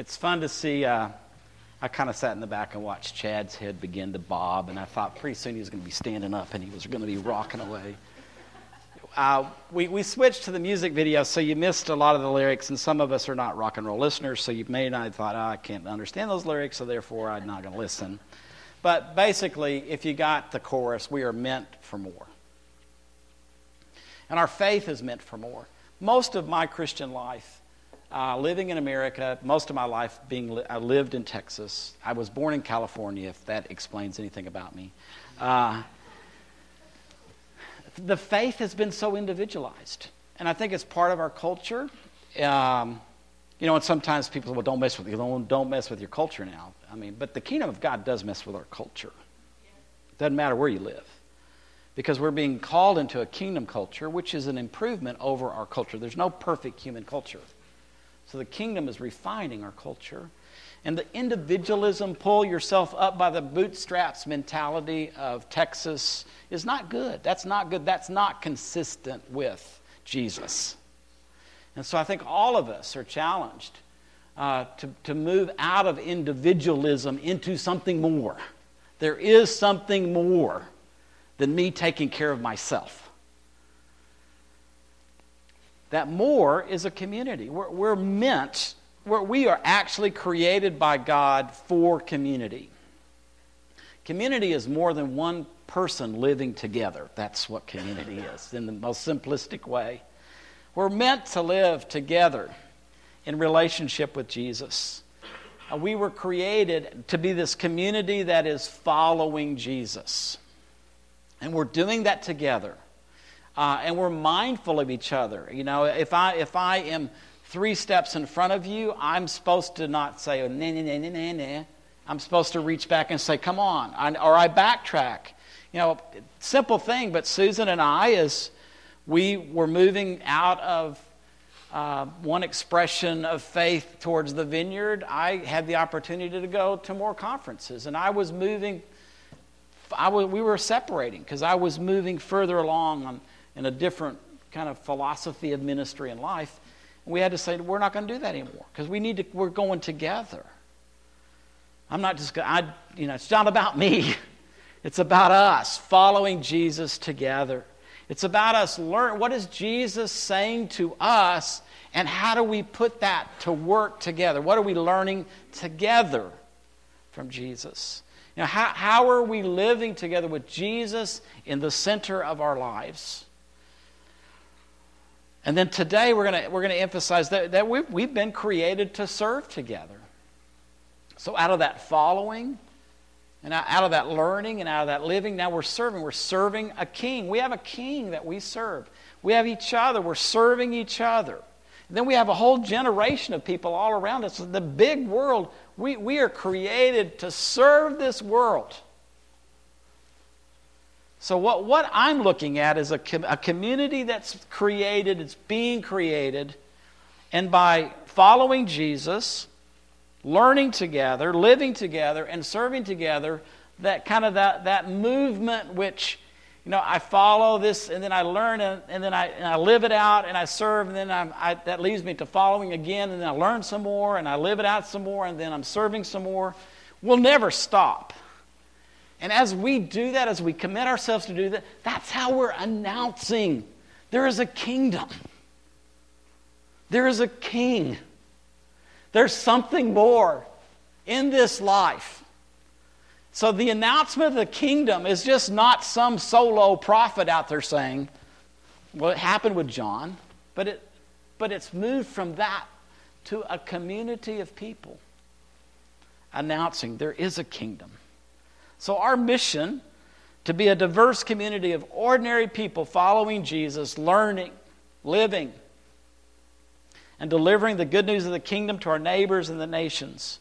It's fun to see. Uh, I kind of sat in the back and watched Chad's head begin to bob, and I thought pretty soon he was going to be standing up and he was going to be rocking away. Uh, we, we switched to the music video, so you missed a lot of the lyrics, and some of us are not rock and roll listeners, so you may not have thought, oh, I can't understand those lyrics, so therefore I'm not going to listen. But basically, if you got the chorus, we are meant for more. And our faith is meant for more. Most of my Christian life, uh, living in America, most of my life being, li- I lived in Texas. I was born in California, if that explains anything about me. Uh, the faith has been so individualized. And I think it's part of our culture. Um, you know, and sometimes people say, well, don't mess with you. Don't, mess with your culture now. I mean, but the kingdom of God does mess with our culture. It doesn't matter where you live. Because we're being called into a kingdom culture, which is an improvement over our culture. There's no perfect human culture. So the kingdom is refining our culture. And the individualism, pull yourself up by the bootstraps mentality of Texas is not good. That's not good. That's not consistent with Jesus. And so I think all of us are challenged uh, to, to move out of individualism into something more. There is something more than me taking care of myself. That more is a community. We're, we're meant where we are actually created by God for community. Community is more than one person living together. That's what community is, in the most simplistic way. We're meant to live together in relationship with Jesus. Uh, we were created to be this community that is following Jesus. And we're doing that together. Uh, and we're mindful of each other. You know, if I, if I am three steps in front of you, I'm supposed to not say, oh, nah, nah, nah, nah, nah. I'm supposed to reach back and say, come on. I, or I backtrack. You know, simple thing, but Susan and I, as we were moving out of uh, one expression of faith towards the vineyard, I had the opportunity to go to more conferences. And I was moving, I we were separating because I was moving further along on, in a different kind of philosophy of ministry and life And we had to say, we're not going to do that anymore because we need to, we're going together. I'm not just, gonna I, you know, it's not about me. It's about us following Jesus together. It's about us learn what is Jesus saying to us and how do we put that to work together? What are we learning together from Jesus? You know, how, how are we living together with Jesus in the center of our lives? And then today we're going we're going to emphasize that, that we've, we've been created to serve together. So out of that following, and out of that learning and out of that living, now we're serving. We're serving a king. We have a king that we serve. We have each other. We're serving each other. And then we have a whole generation of people all around us. The big world, we, we are created to serve this world. So, what, what I'm looking at is a, com- a community that's created, it's being created, and by following Jesus, learning together, living together, and serving together, that kind of that, that movement which, you know, I follow this and then I learn and, and then I, and I live it out and I serve and then I'm, I, that leads me to following again and then I learn some more and I live it out some more and then I'm serving some more. We'll never stop. And as we do that, as we commit ourselves to do that, that's how we're announcing there is a kingdom. There is a king. There's something more in this life. So the announcement of the kingdom is just not some solo prophet out there saying, well, it happened with John, but, it, but it's moved from that to a community of people announcing there is a kingdom. So, our mission to be a diverse community of ordinary people following Jesus, learning, living, and delivering the good news of the kingdom to our neighbors and the nations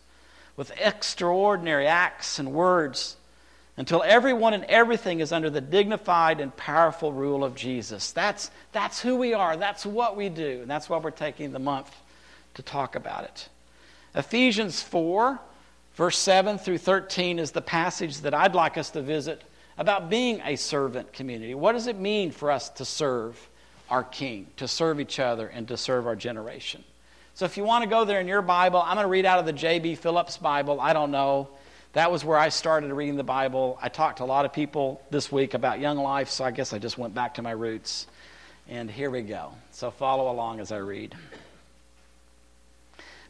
with extraordinary acts and words until everyone and everything is under the dignified and powerful rule of Jesus. That's, that's who we are. That's what we do. And that's why we're taking the month to talk about it. Ephesians 4 Verse 7 through 13 is the passage that I'd like us to visit about being a servant community. What does it mean for us to serve our King, to serve each other, and to serve our generation? So if you want to go there in your Bible, I'm going to read out of the J.B. Phillips Bible. I don't know. That was where I started reading the Bible. I talked to a lot of people this week about young life, so I guess I just went back to my roots. And here we go. So follow along as I read.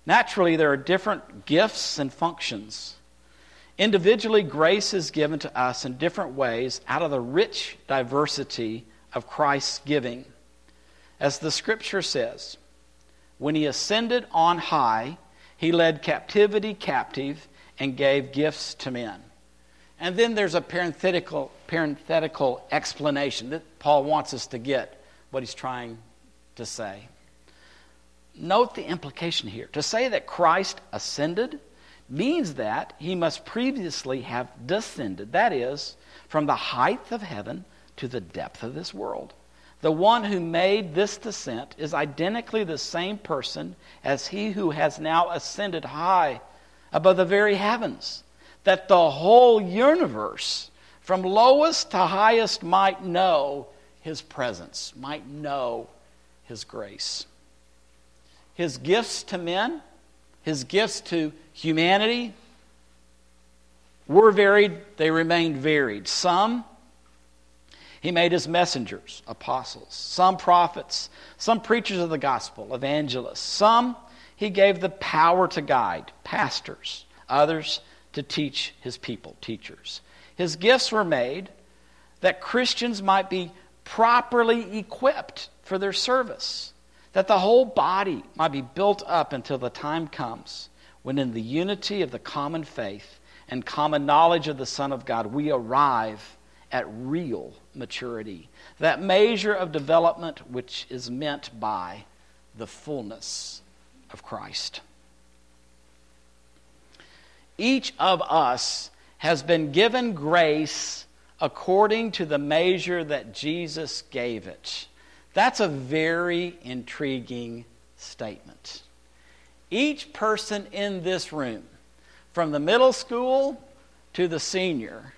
Naturally, there are different gifts and functions. Individually, grace is given to us in different ways out of the rich diversity of Christ's giving. As the scripture says, when he ascended on high, he led captivity captive and gave gifts to men. And then there's a parenthetical, parenthetical explanation that Paul wants us to get what he's trying to say. Note the implication here. To say that Christ ascended means that he must previously have descended, that is, from the height of heaven to the depth of this world. The one who made this descent is identically the same person as he who has now ascended high above the very heavens, that the whole universe, from lowest to highest, might know his presence, might know his grace. His gifts to men, his gifts to humanity were varied, they remained varied. Some he made his messengers, apostles, some prophets, some preachers of the gospel, evangelists. Some he gave the power to guide, pastors, others to teach his people, teachers. His gifts were made that Christians might be properly equipped for their service, that the whole body might be built up until the time comes when, in the unity of the common faith and common knowledge of the Son of God, we arrive at real maturity, that measure of development which is meant by the fullness of Christ. Each of us has been given grace according to the measure that Jesus gave it. That's a very intriguing statement. Each person in this room, from the middle school to the senior,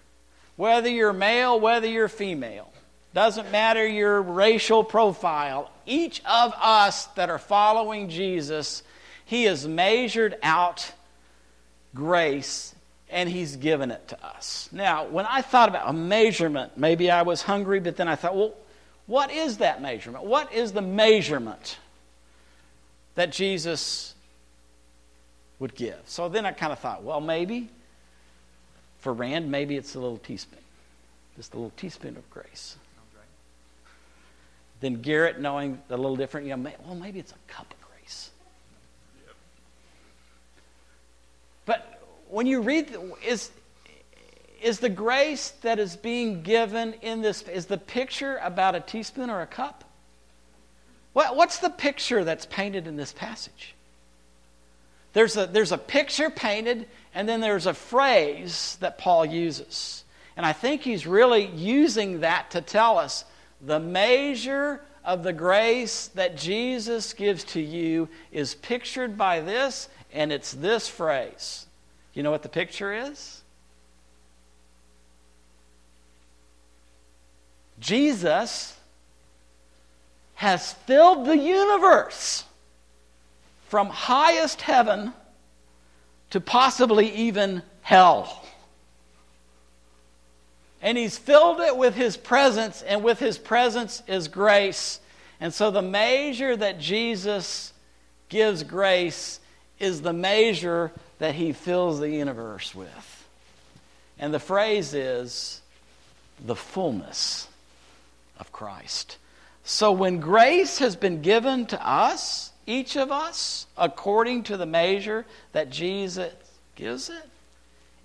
whether you're male, whether you're female, doesn't matter your racial profile, each of us that are following Jesus, He has measured out grace and He's given it to us. Now, when I thought about a measurement, maybe I was hungry, but then I thought, well, what is that measurement? What is the measurement that Jesus would give? So then I kind of thought, well, maybe for Rand, maybe it's a little teaspoon, just a little teaspoon of grace. Then Garrett, knowing a little different, you know, well, maybe it's a cup of grace. Yep. But when you read, is is the grace that is being given in this is the picture about a teaspoon or a cup? What, what's the picture that's painted in this passage? There's a, there's a picture painted, and then there's a phrase that Paul uses. And I think he's really using that to tell us the measure of the grace that Jesus gives to you is pictured by this, and it's this phrase. You know what the picture is? Jesus has filled the universe from highest heaven to possibly even hell. And he's filled it with his presence, and with his presence is grace. And so the measure that Jesus gives grace is the measure that he fills the universe with. And the phrase is the fullness of Christ. So when grace has been given to us, each of us according to the measure that Jesus gives it.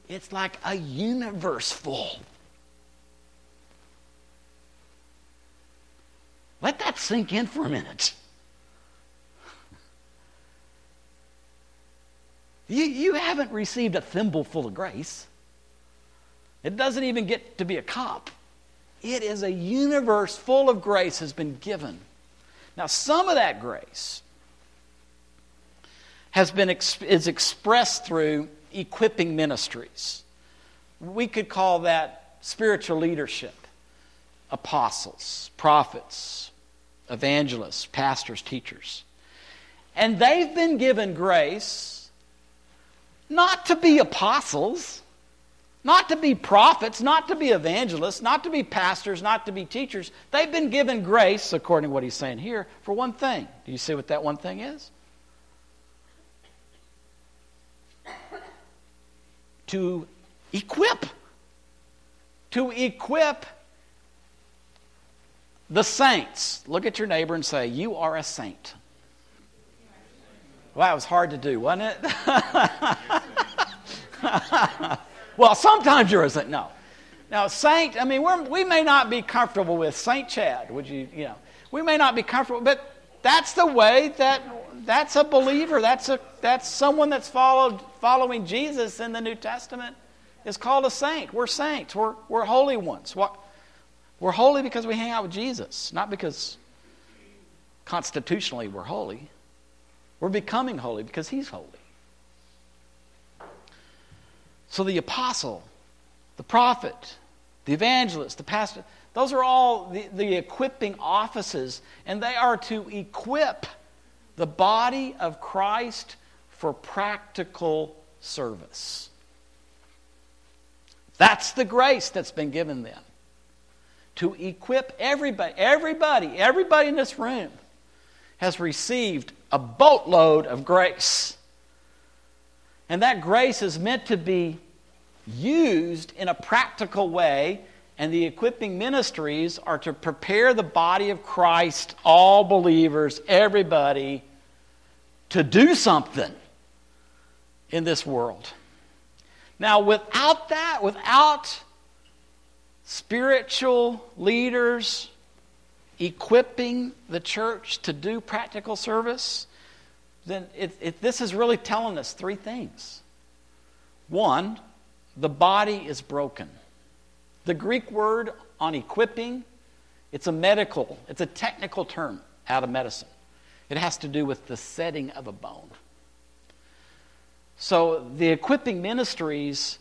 It's like a universe full. Let that sink in for a minute. You, you haven't received a thimble full of grace. It doesn't even get to be a cup. It is a universe full of grace has been given. Now, some of that grace has been is expressed through equipping ministries. We could call that spiritual leadership. Apostles, prophets, evangelists, pastors, teachers. And they've been given grace not to be apostles, not to be prophets, not to be evangelists, not to be pastors, not to be teachers. They've been given grace, according to what he's saying here, for one thing. Do you see what that one thing is? To equip. To equip the saints. Look at your neighbor and say, You are a saint. Well, that was hard to do, wasn't it? well, sometimes you're a saint. No. Now, saint, I mean, we're, we may not be comfortable with Saint Chad, would you, you know, we may not be comfortable, but that's the way that that's a believer. That's, a, that's someone that's followed, following Jesus in the New Testament is called a saint. We're saints. We're, we're holy ones. We're holy because we hang out with Jesus, not because constitutionally we're holy. We're becoming holy because He's holy. So the apostle, the prophet, the evangelist, the pastor, those are all the, the equipping offices, and they are to equip the body of Christ for practical service. That's the grace that's been given them to equip everybody. Everybody, everybody in this room has received a boatload of grace. And that grace is meant to be used in a practical way, and the equipping ministries are to prepare the body of Christ, all believers, everybody, to do something in this world. Now, without that, without spiritual leaders equipping the church to do practical service, then it, it, this is really telling us three things. One, the body is broken. The Greek word on equipping, it's a medical, it's a technical term out of medicine. It has to do with the setting of a bone. So the equipping ministries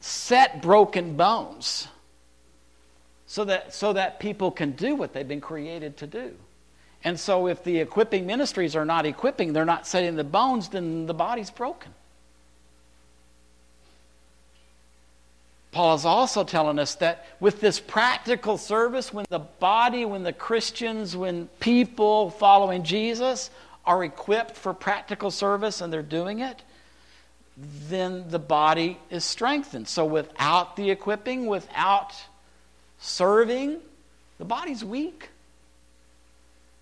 set broken bones so that, so that people can do what they've been created to do. And so, if the equipping ministries are not equipping, they're not setting the bones, then the body's broken. Paul is also telling us that with this practical service, when the body, when the Christians, when people following Jesus are equipped for practical service and they're doing it, then the body is strengthened. So without the equipping, without serving, the body's weak.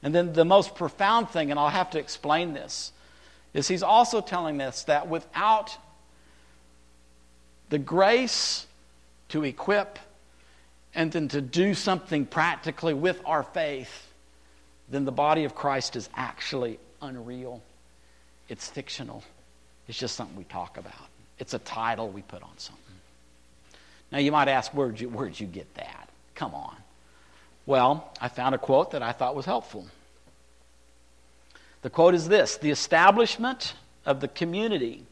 And then the most profound thing, and I'll have to explain this, is he's also telling us that without the grace to equip and then to do something practically with our faith, then the body of Christ is actually unreal. It's fictional. It's just something we talk about. It's a title we put on something. Now, you might ask, where'd you, where'd you get that? Come on. Well, I found a quote that I thought was helpful. The quote is this The establishment of the community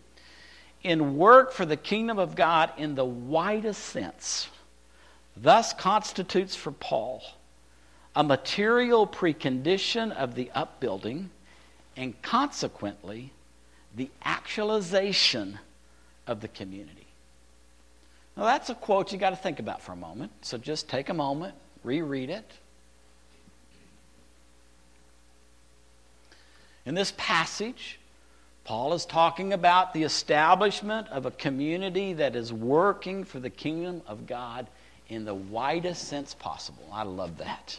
in work for the kingdom of God in the widest sense thus constitutes for Paul a material precondition of the upbuilding and consequently the actualization of the community. Now, that's a quote you got to think about for a moment. So just take a moment, reread it. In this passage, Paul is talking about the establishment of a community that is working for the kingdom of God in the widest sense possible. I love that.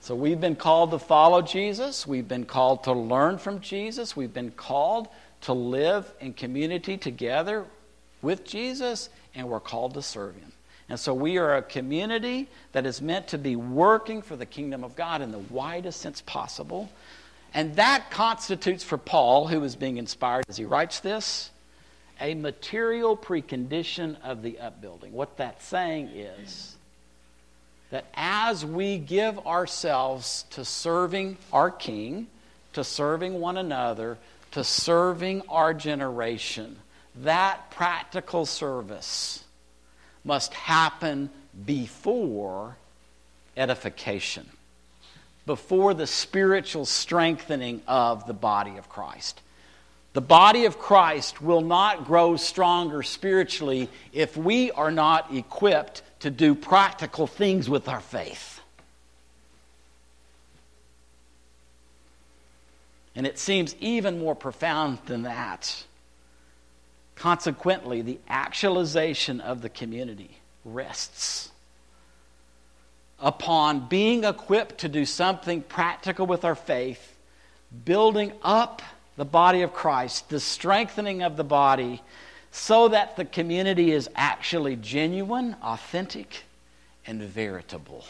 So we've been called to follow Jesus. We've been called to learn from Jesus. We've been called to live in community together with Jesus, and we're called to serve Him. And so we are a community that is meant to be working for the kingdom of God in the widest sense possible. And that constitutes for Paul, who is being inspired as he writes this, a material precondition of the upbuilding. What that's saying is that as we give ourselves to serving our King, to serving one another, to serving our generation, that practical service must happen before edification. before the spiritual strengthening of the body of Christ. The body of Christ will not grow stronger spiritually if we are not equipped to do practical things with our faith. And it seems even more profound than that. Consequently, the actualization of the community rests upon being equipped to do something practical with our faith, building up the body of Christ, the strengthening of the body, so that the community is actually genuine, authentic, and veritable.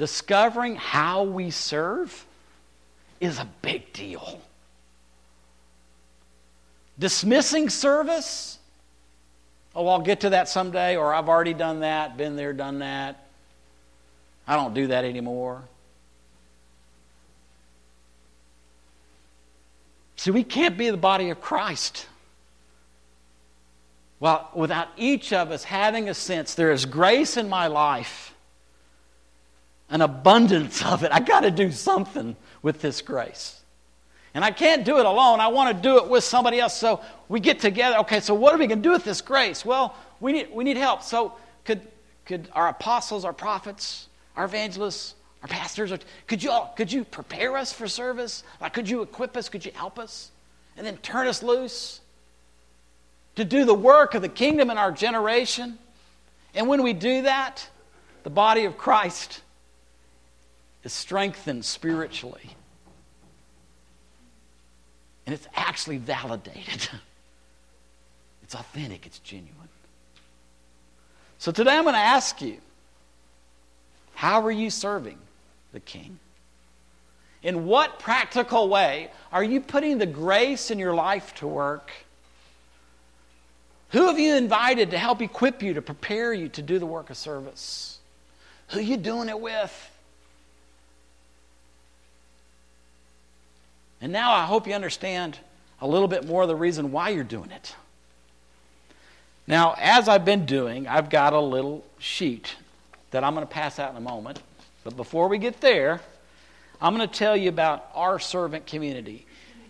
Discovering how we serve is a big deal. Dismissing service, oh, I'll get to that someday, or I've already done that, been there, done that. I don't do that anymore. See, we can't be the body of Christ. Well, without each of us having a sense there is grace in my life an abundance of it. I got to do something with this grace. And I can't do it alone. I want to do it with somebody else. So we get together. Okay, so what are we going to do with this grace? Well, we need, we need help. So could, could our apostles, our prophets, our evangelists, our pastors, could you, all, could you prepare us for service? Like, could you equip us? Could you help us? And then turn us loose to do the work of the kingdom in our generation? And when we do that, the body of Christ is strengthened spiritually. And it's actually validated. It's authentic, it's genuine. So today I'm going to ask you how are you serving the King? In what practical way are you putting the grace in your life to work? Who have you invited to help equip you, to prepare you to do the work of service? Who are you doing it with? And now I hope you understand a little bit more of the reason why you're doing it. Now, as I've been doing, I've got a little sheet that I'm going to pass out in a moment. But before we get there, I'm going to tell you about our servant community.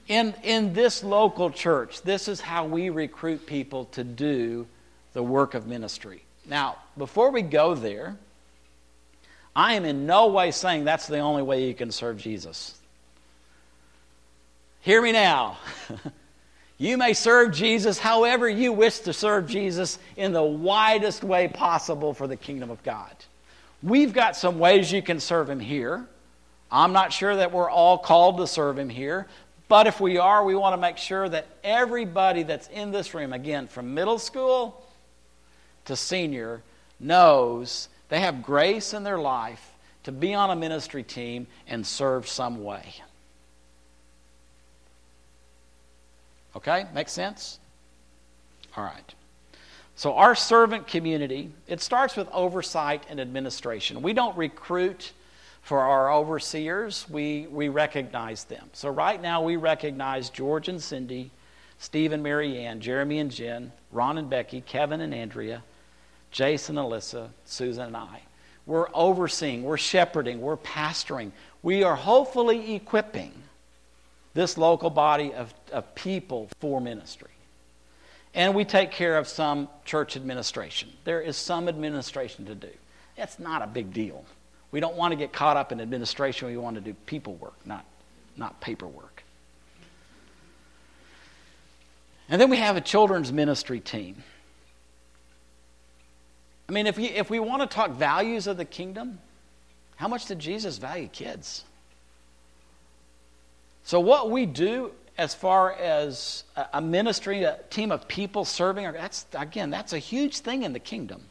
In, in this local church, this is how we recruit people to do the work of ministry. Now, before we go there, I am in no way saying that's the only way you can serve Jesus. Hear me now. you may serve Jesus however you wish to serve Jesus in the widest way possible for the kingdom of God. We've got some ways you can serve Him here. I'm not sure that we're all called to serve Him here, but if we are, we want to make sure that everybody that's in this room, again, from middle school to senior, knows they have grace in their life to be on a ministry team and serve some way. Okay? Makes sense? All right. So, our servant community, it starts with oversight and administration. We don't recruit for our overseers, we, we recognize them. So, right now, we recognize George and Cindy, Steve and Mary Ann, Jeremy and Jen, Ron and Becky, Kevin and Andrea, Jason Alyssa, Susan and I. We're overseeing, we're shepherding, we're pastoring. We are hopefully equipping this local body of, of people for ministry. And we take care of some church administration. There is some administration to do. That's not a big deal. We don't want to get caught up in administration. We want to do people work, not, not paperwork. And then we have a children's ministry team. I mean, if we, if we want to talk values of the kingdom, how much did Jesus value kids? So, what we do as far as a ministry, a team of people serving, that's, again, that's a huge thing in the kingdom.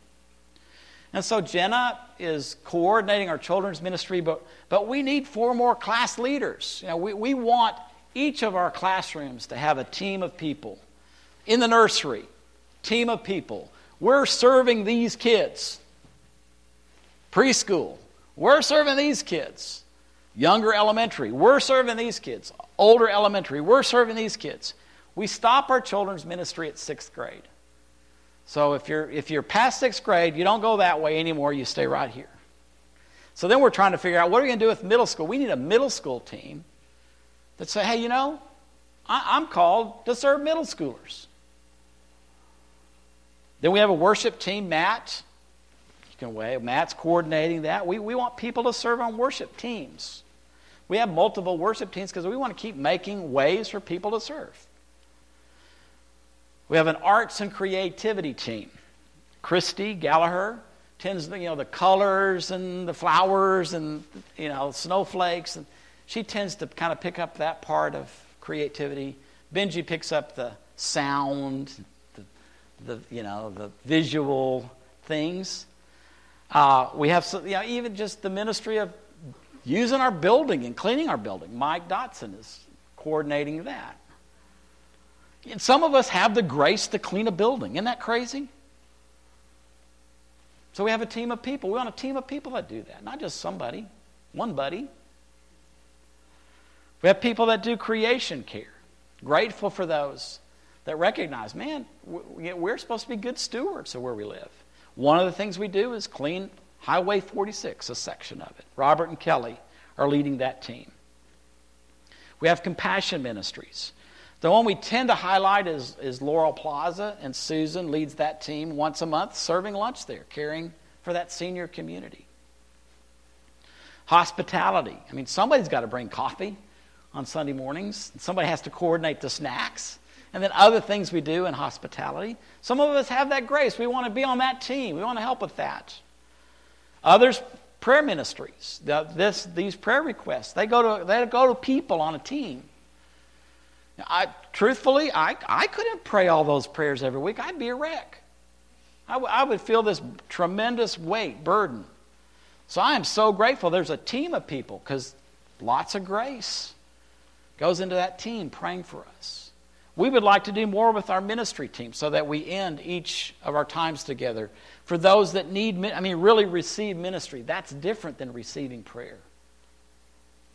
And so Jenna is coordinating our children's ministry, but, but we need four more class leaders. You know, we, we want each of our classrooms to have a team of people. In the nursery, team of people. We're serving these kids. Preschool, we're serving these kids. Younger elementary, we're serving these kids. Older elementary, we're serving these kids. We stop our children's ministry at sixth grade. So if you're, if you're past sixth grade, you don't go that way anymore, you stay right here. So then we're trying to figure out what are we going to do with middle school? We need a middle school team that say, hey, you know, I, I'm called to serve middle schoolers. Then we have a worship team, Matt. Can wave. Matt's coordinating that. We, we want people to serve on worship teams. We have multiple worship teams because we want to keep making ways for people to serve. We have an arts and creativity team. Christy Gallagher tends to, you know, the colors and the flowers and, you know, snowflakes. And she tends to kind of pick up that part of creativity. Benji picks up the sound, the, the you know, the visual things. Uh, we have, you know, even just the ministry of using our building and cleaning our building. Mike Dotson is coordinating that. And some of us have the grace to clean a building. Isn't that crazy? So we have a team of people. We want a team of people that do that, not just somebody, one buddy. We have people that do creation care. Grateful for those that recognize, man, we're supposed to be good stewards of where we live. One of the things we do is clean Highway 46, a section of it. Robert and Kelly are leading that team. We have compassion ministries. The one we tend to highlight is, is Laurel Plaza, and Susan leads that team once a month, serving lunch there, caring for that senior community. Hospitality. I mean, somebody's got to bring coffee on Sunday mornings, somebody has to coordinate the snacks. And then other things we do in hospitality. Some of us have that grace. We want to be on that team. We want to help with that. Others, prayer ministries. This, these prayer requests, they go, to, they go to people on a team. I, truthfully, I, I couldn't pray all those prayers every week. I'd be a wreck. I, w- I would feel this tremendous weight, burden. So I am so grateful there's a team of people because lots of grace goes into that team praying for us. We would like to do more with our ministry team so that we end each of our times together. For those that need, I mean, really receive ministry, that's different than receiving prayer.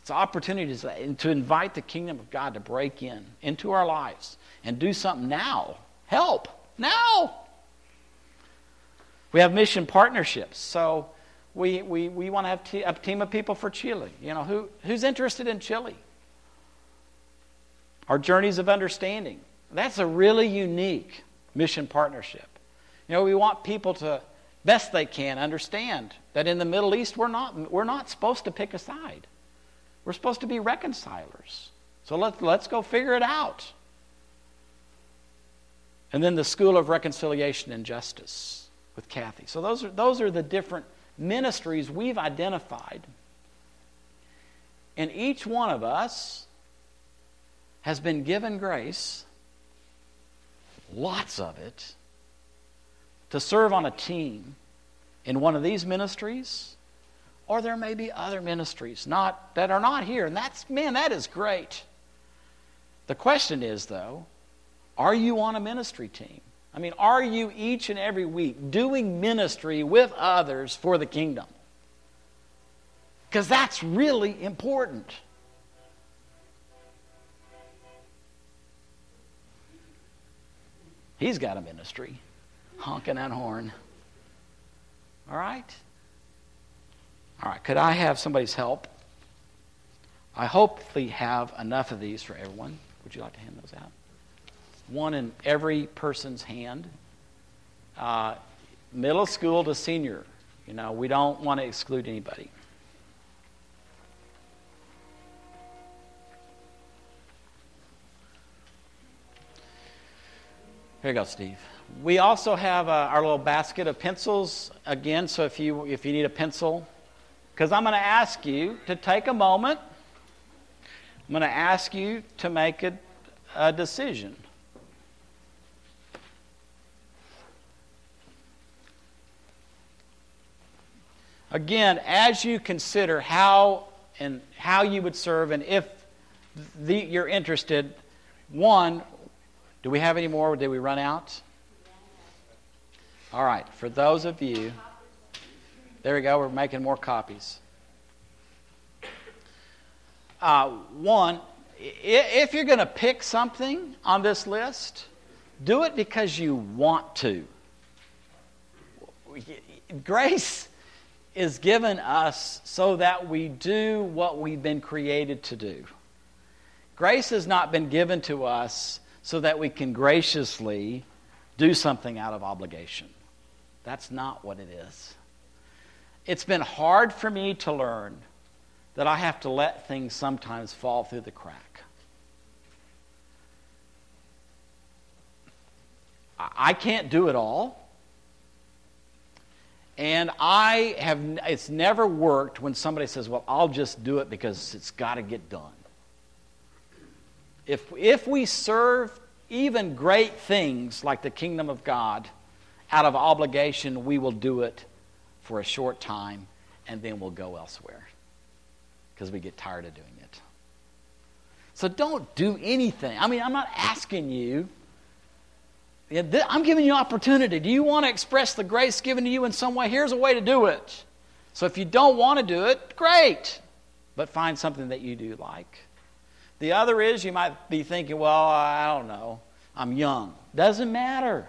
It's opportunities to invite the kingdom of God to break in into our lives and do something now. Help now. We have mission partnerships. So we, we, we want to have t- a team of people for Chile. You know, who, who's interested in Chile? Our journeys of understanding. That's a really unique mission partnership. You know, we want people to, best they can, understand that in the Middle East we're not, we're not supposed to pick a side. We're supposed to be reconcilers. So let's let's go figure it out. And then the School of Reconciliation and Justice with Kathy. So those are, those are the different ministries we've identified. And each one of us has been given grace, lots of it, to serve on a team in one of these ministries or there may be other ministries not, that are not here. And that's, man, that is great. The question is, though, are you on a ministry team? I mean, are you each and every week doing ministry with others for the kingdom? Because that's really important. He's got a ministry, honking that horn. All right? All right, could I have somebody's help? I hopefully have enough of these for everyone. Would you like to hand those out? One in every person's hand. Uh, middle school to senior. You know, we don't want to exclude anybody. Here you go, Steve. We also have uh, our little basket of pencils again. So if you if you need a pencil, because I'm going to ask you to take a moment. I'm going to ask you to make a, a decision. Again, as you consider how and how you would serve, and if the, you're interested, one, do we have any more? Did we run out? All right. For those of you. There we go. We're making more copies. Uh, one, if you're going to pick something on this list, do it because you want to. grace is given us so that we do what we've been created to do. Grace has not been given to us so that we can graciously do something out of obligation. That's not what it is. It's been hard for me to learn that I have to let things sometimes fall through the crack. I can't do it all. And I have, it's never worked when somebody says, well, I'll just do it because it's got to get done. If, if we serve even great things like the kingdom of God out of obligation, we will do it for a short time and then we'll go elsewhere because we get tired of doing it. So don't do anything. I mean, I'm not asking you I'm giving you opportunity. Do you want to express the grace given to you in some way? Here's a way to do it. So if you don't want to do it, great. But find something that you do like. The other is you might be thinking, well, I don't know. I'm young. Doesn't matter.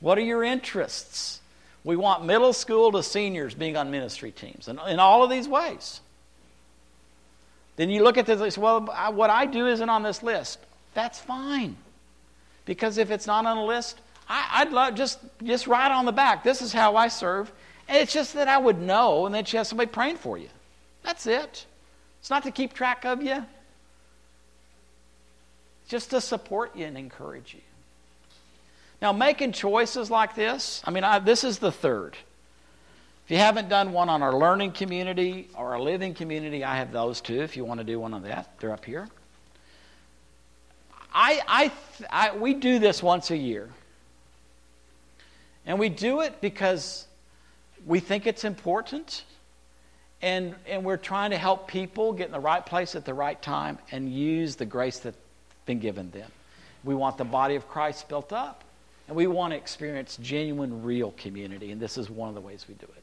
What are your interests? We want middle school to seniors being on ministry teams and in all of these ways. Then you look at this, well, what I do isn't on this list. That's fine. Because if it's not on a list, I, would love just just write on the back. This is how I serve, and it's just that I would know, and that you have somebody praying for you. That's it. It's not to keep track of you. Just to support you and encourage you. Now, making choices like this, I mean, I, this is the third. If you haven't done one on our learning community or our living community, I have those too. If you want to do one on that, they're up here. I, I, I, we do this once a year. And we do it because we think it's important. And, and we're trying to help people get in the right place at the right time and use the grace that's been given them. We want the body of Christ built up. And we want to experience genuine, real community. And this is one of the ways we do it.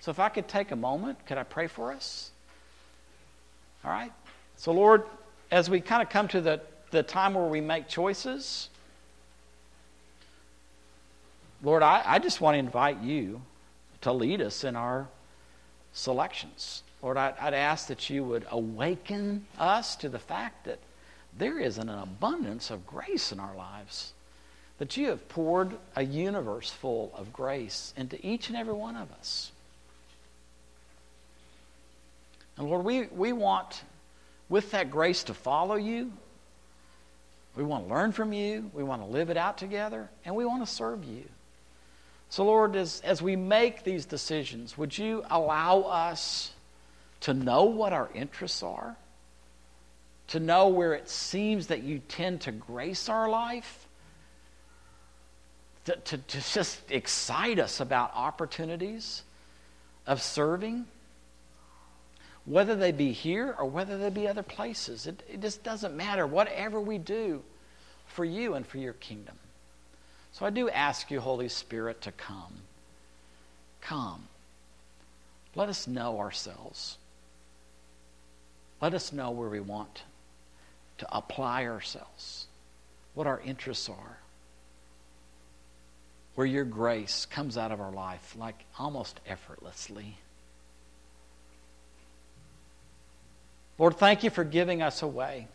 So if I could take a moment, could I pray for us? All right? So, Lord, as we kind of come to the the time where we make choices, Lord, I, I just want to invite you to lead us in our selections. Lord, I, I'd ask that you would awaken us to the fact that there is an abundance of grace in our lives. That you have poured a universe full of grace into each and every one of us. And Lord, we, we want, with that grace, to follow you, we want to learn from you. We want to live it out together. And we want to serve you. So, Lord, as, as we make these decisions, would you allow us to know what our interests are? To know where it seems that you tend to grace our life? To, to, to just excite us about opportunities of serving? whether they be here or whether they be other places. It, it just doesn't matter. Whatever we do for you and for your kingdom. So I do ask you, Holy Spirit, to come. Come. Let us know ourselves. Let us know where we want to apply ourselves, what our interests are, where your grace comes out of our life like almost effortlessly. Lord, thank you for giving us a way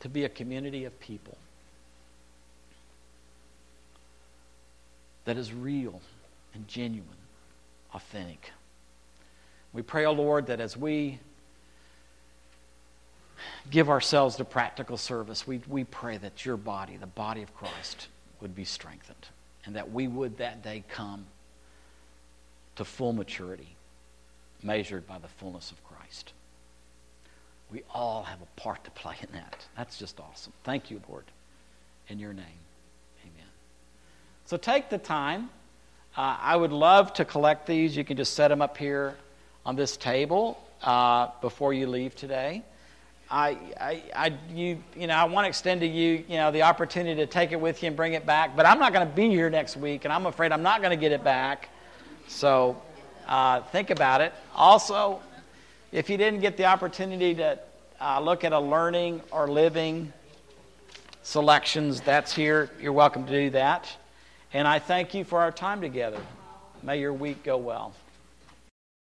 to be a community of people that is real and genuine, authentic. We pray, O oh Lord, that as we give ourselves to practical service, we, we pray that your body, the body of Christ, would be strengthened and that we would that day come to full maturity, measured by the fullness of Christ. We all have a part to play in that. That's just awesome. Thank you, Lord. In your name, amen. So take the time. Uh, I would love to collect these. You can just set them up here on this table uh, before you leave today. I, I, I, you, you know, I want to extend to you, you know, the opportunity to take it with you and bring it back. But I'm not going to be here next week, and I'm afraid I'm not going to get it back. So uh, think about it. Also, if you didn't get the opportunity to uh, look at a learning or living selections, that's here. You're welcome to do that. And I thank you for our time together. May your week go well.